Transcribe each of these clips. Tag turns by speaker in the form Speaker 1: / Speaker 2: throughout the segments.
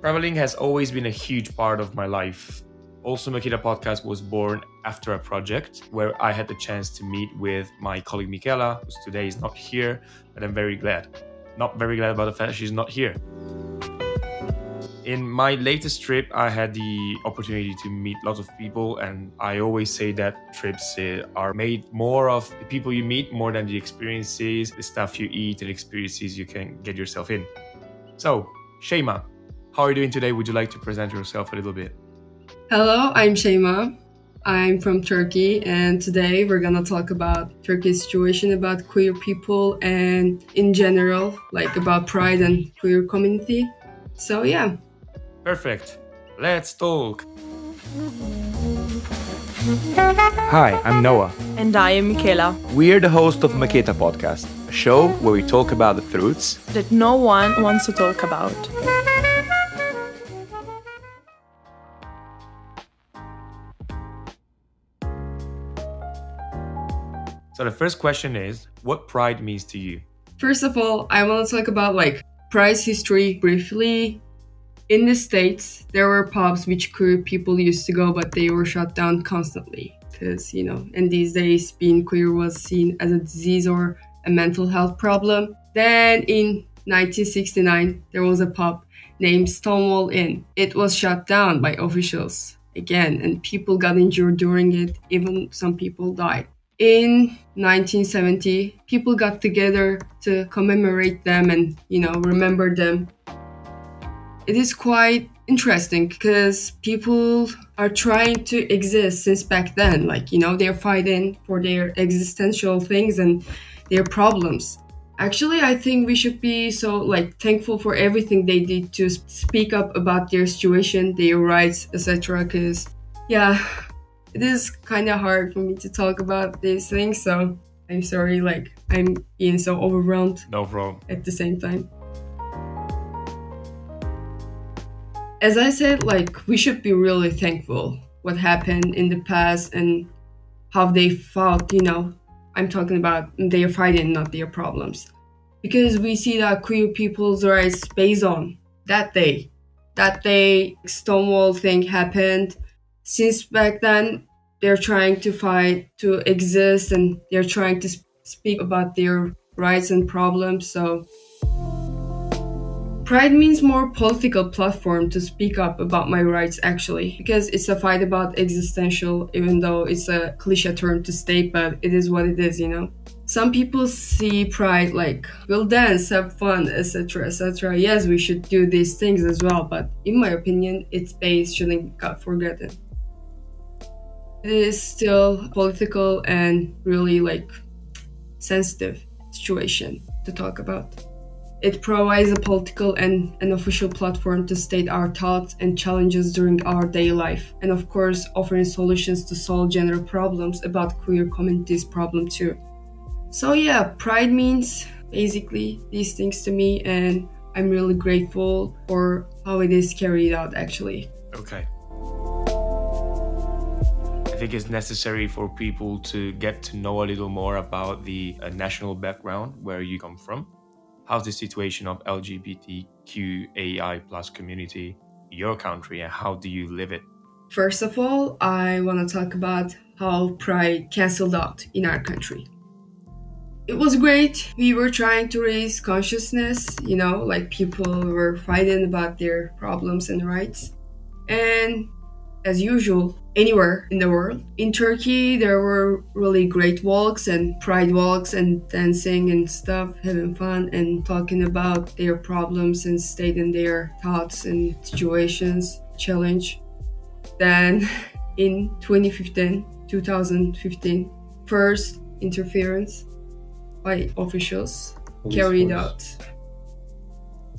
Speaker 1: Traveling has always been a huge part of my life. Also, Mokita Podcast was born after a project where I had the chance to meet with my colleague Michaela, who today is not here, but I'm very glad. Not very glad about the fact she's not here. In my latest trip, I had the opportunity to meet lots of people, and I always say that trips uh, are made more of the people you meet more than the experiences, the stuff you eat, and experiences you can get yourself in. So, Seyma, how are you doing today? Would you like to present yourself a little bit?
Speaker 2: Hello, I'm Seyma. I'm from Turkey, and today we're gonna talk about Turkey's situation about queer people and in general, like about pride and queer community. So yeah.
Speaker 1: Perfect. Let's talk.
Speaker 3: Hi, I'm Noah.
Speaker 4: And I am Michaela.
Speaker 3: We're the host of Mokita Podcast, a show where we talk about the truths
Speaker 4: that no one wants to talk about.
Speaker 1: So the first question is, what pride means to you?
Speaker 2: First of all, I want to talk about like pride's history briefly. In the States, there were pubs which queer people used to go, but they were shut down constantly. Because, you know, in these days, being queer was seen as a disease or a mental health problem. Then in 1969, there was a pub named Stonewall Inn. It was shut down by officials again, and people got injured during it, even some people died in 1970 people got together to commemorate them and you know remember them. It is quite interesting because people are trying to exist since back then like you know they're fighting for their existential things and their problems. Actually i think we should be so like thankful for everything they did to speak up about their situation their rights etc because yeah it is kind of hard for me to talk about these things. So I'm sorry, like I'm being so overwhelmed.
Speaker 1: No problem.
Speaker 2: At the same time. As I said, like we should be really thankful what happened in the past and how they fought, you know. I'm talking about their fighting, not their problems. Because we see that queer people's rights based on that day. That day Stonewall thing happened since back then they're trying to fight to exist and they're trying to speak about their rights and problems so. Pride means more political platform to speak up about my rights actually because it's a fight about existential even though it's a cliche term to state but it is what it is you know? Some people see pride like we'll dance have fun etc etc yes we should do these things as well but in my opinion its base shouldn't get forgotten it is still political and really like sensitive situation to talk about. It provides a political and an official platform to state our thoughts and challenges during our day life, and of course, offering solutions to solve general problems about queer communities' problem too. So yeah, pride means basically these things to me, and I'm really grateful for how it is carried out actually.
Speaker 1: Okay think it's necessary for people to get to know a little more about the uh, national background where you come from. How's the situation of LGBTQAI plus community your country and how do you live it?
Speaker 2: First of all, I want to talk about how Pride canceled out in our country. It was great. We were trying to raise consciousness, you know, like people were fighting about their problems and rights. And as usual, anywhere in the world. In Turkey, there were really great walks and pride walks and dancing and stuff, having fun and talking about their problems and stating their thoughts and situations, challenge. Then in 2015, 2015, first interference by officials Police carried force. out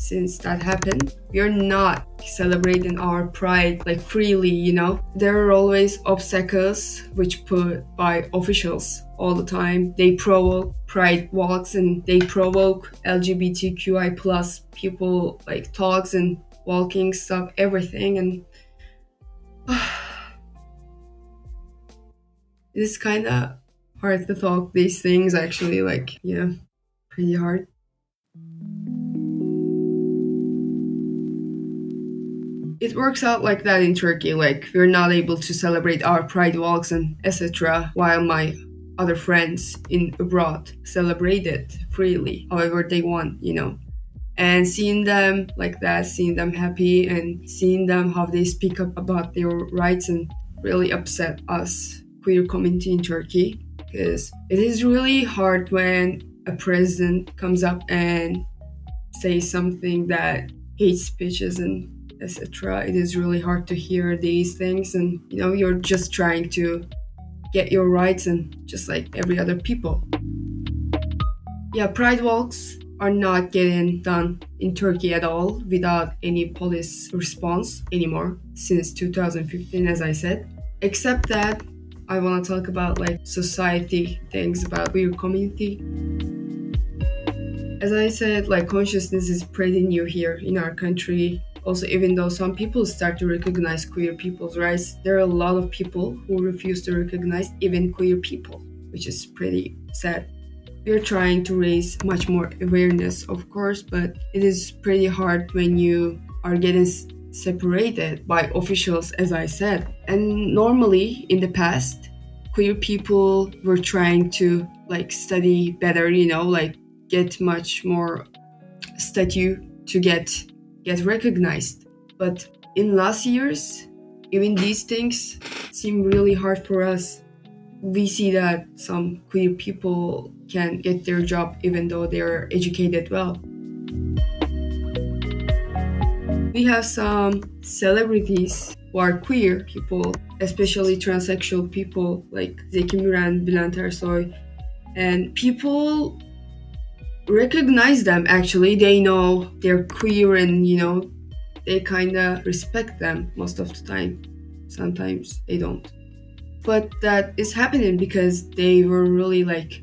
Speaker 2: since that happened. We're not celebrating our pride like freely you know? There are always obstacles which put by officials all the time. They provoke pride walks and they provoke lgbtqi plus people like talks and walking stuff everything and it's kind of hard to talk these things actually like yeah pretty hard it works out like that in Turkey. Like we're not able to celebrate our pride walks and etc. While my other friends in abroad celebrate it freely, however they want, you know. And seeing them like that, seeing them happy, and seeing them how they speak up about their rights and really upset us queer community in Turkey because it is really hard when a president comes up and says something that hate speeches and etc. It is really hard to hear these things, and you know, you're just trying to get your rights and just like every other people. Yeah, pride walks are not getting done in Turkey at all without any police response anymore since 2015, as I said. Except that I want to talk about like society things about queer community. As I said, like consciousness is pretty new here in our country also even though some people start to recognize queer people's rights there are a lot of people who refuse to recognize even queer people which is pretty sad. We're trying to raise much more awareness of course but it is pretty hard when you are getting separated by officials as i said. And normally in the past queer people were trying to like study better you know like get much more statue to get get recognized. But in last years, even these things seem really hard for us. We see that some queer people can get their job even though they're educated well. We have some celebrities who are queer people, especially transsexual people like Zeki Müren, Bülent Ersoy, and people recognize them actually. They know they're queer and you know they kind of respect them most of the time. Sometimes they don't. But that is happening because they were really like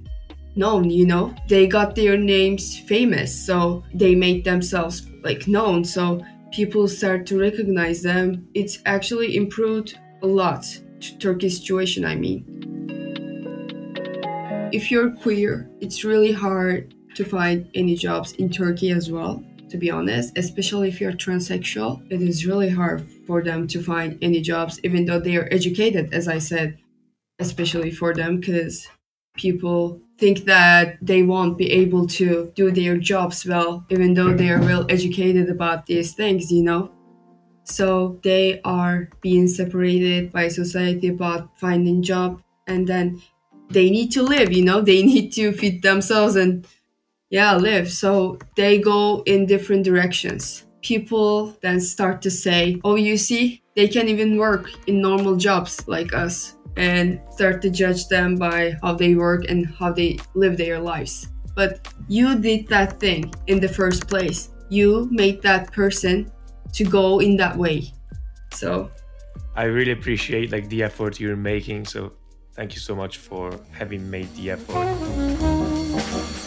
Speaker 2: known you know? They got their names famous so they made themselves like known. So people start to recognize them. It's actually improved a lot to turkey's situation i mean. If you're queer it's really hard to find any jobs in Turkey as well, to be honest, especially if you're transsexual. It is really hard for them to find any jobs, even though they are educated, as I said, especially for them, because people think that they won't be able to do their jobs well, even though they are well educated about these things, you know? So they are being separated by society about finding job and then they need to live, you know, they need to feed themselves and yeah live. So they go in different directions. People then start to say oh you see they can even work in normal jobs like us and start to judge them by how they work and how they live their lives. But you did that thing in the first place. You made that person to go in that way. So
Speaker 1: i really appreciate like the effort you're making. So thank you so much for having made the effort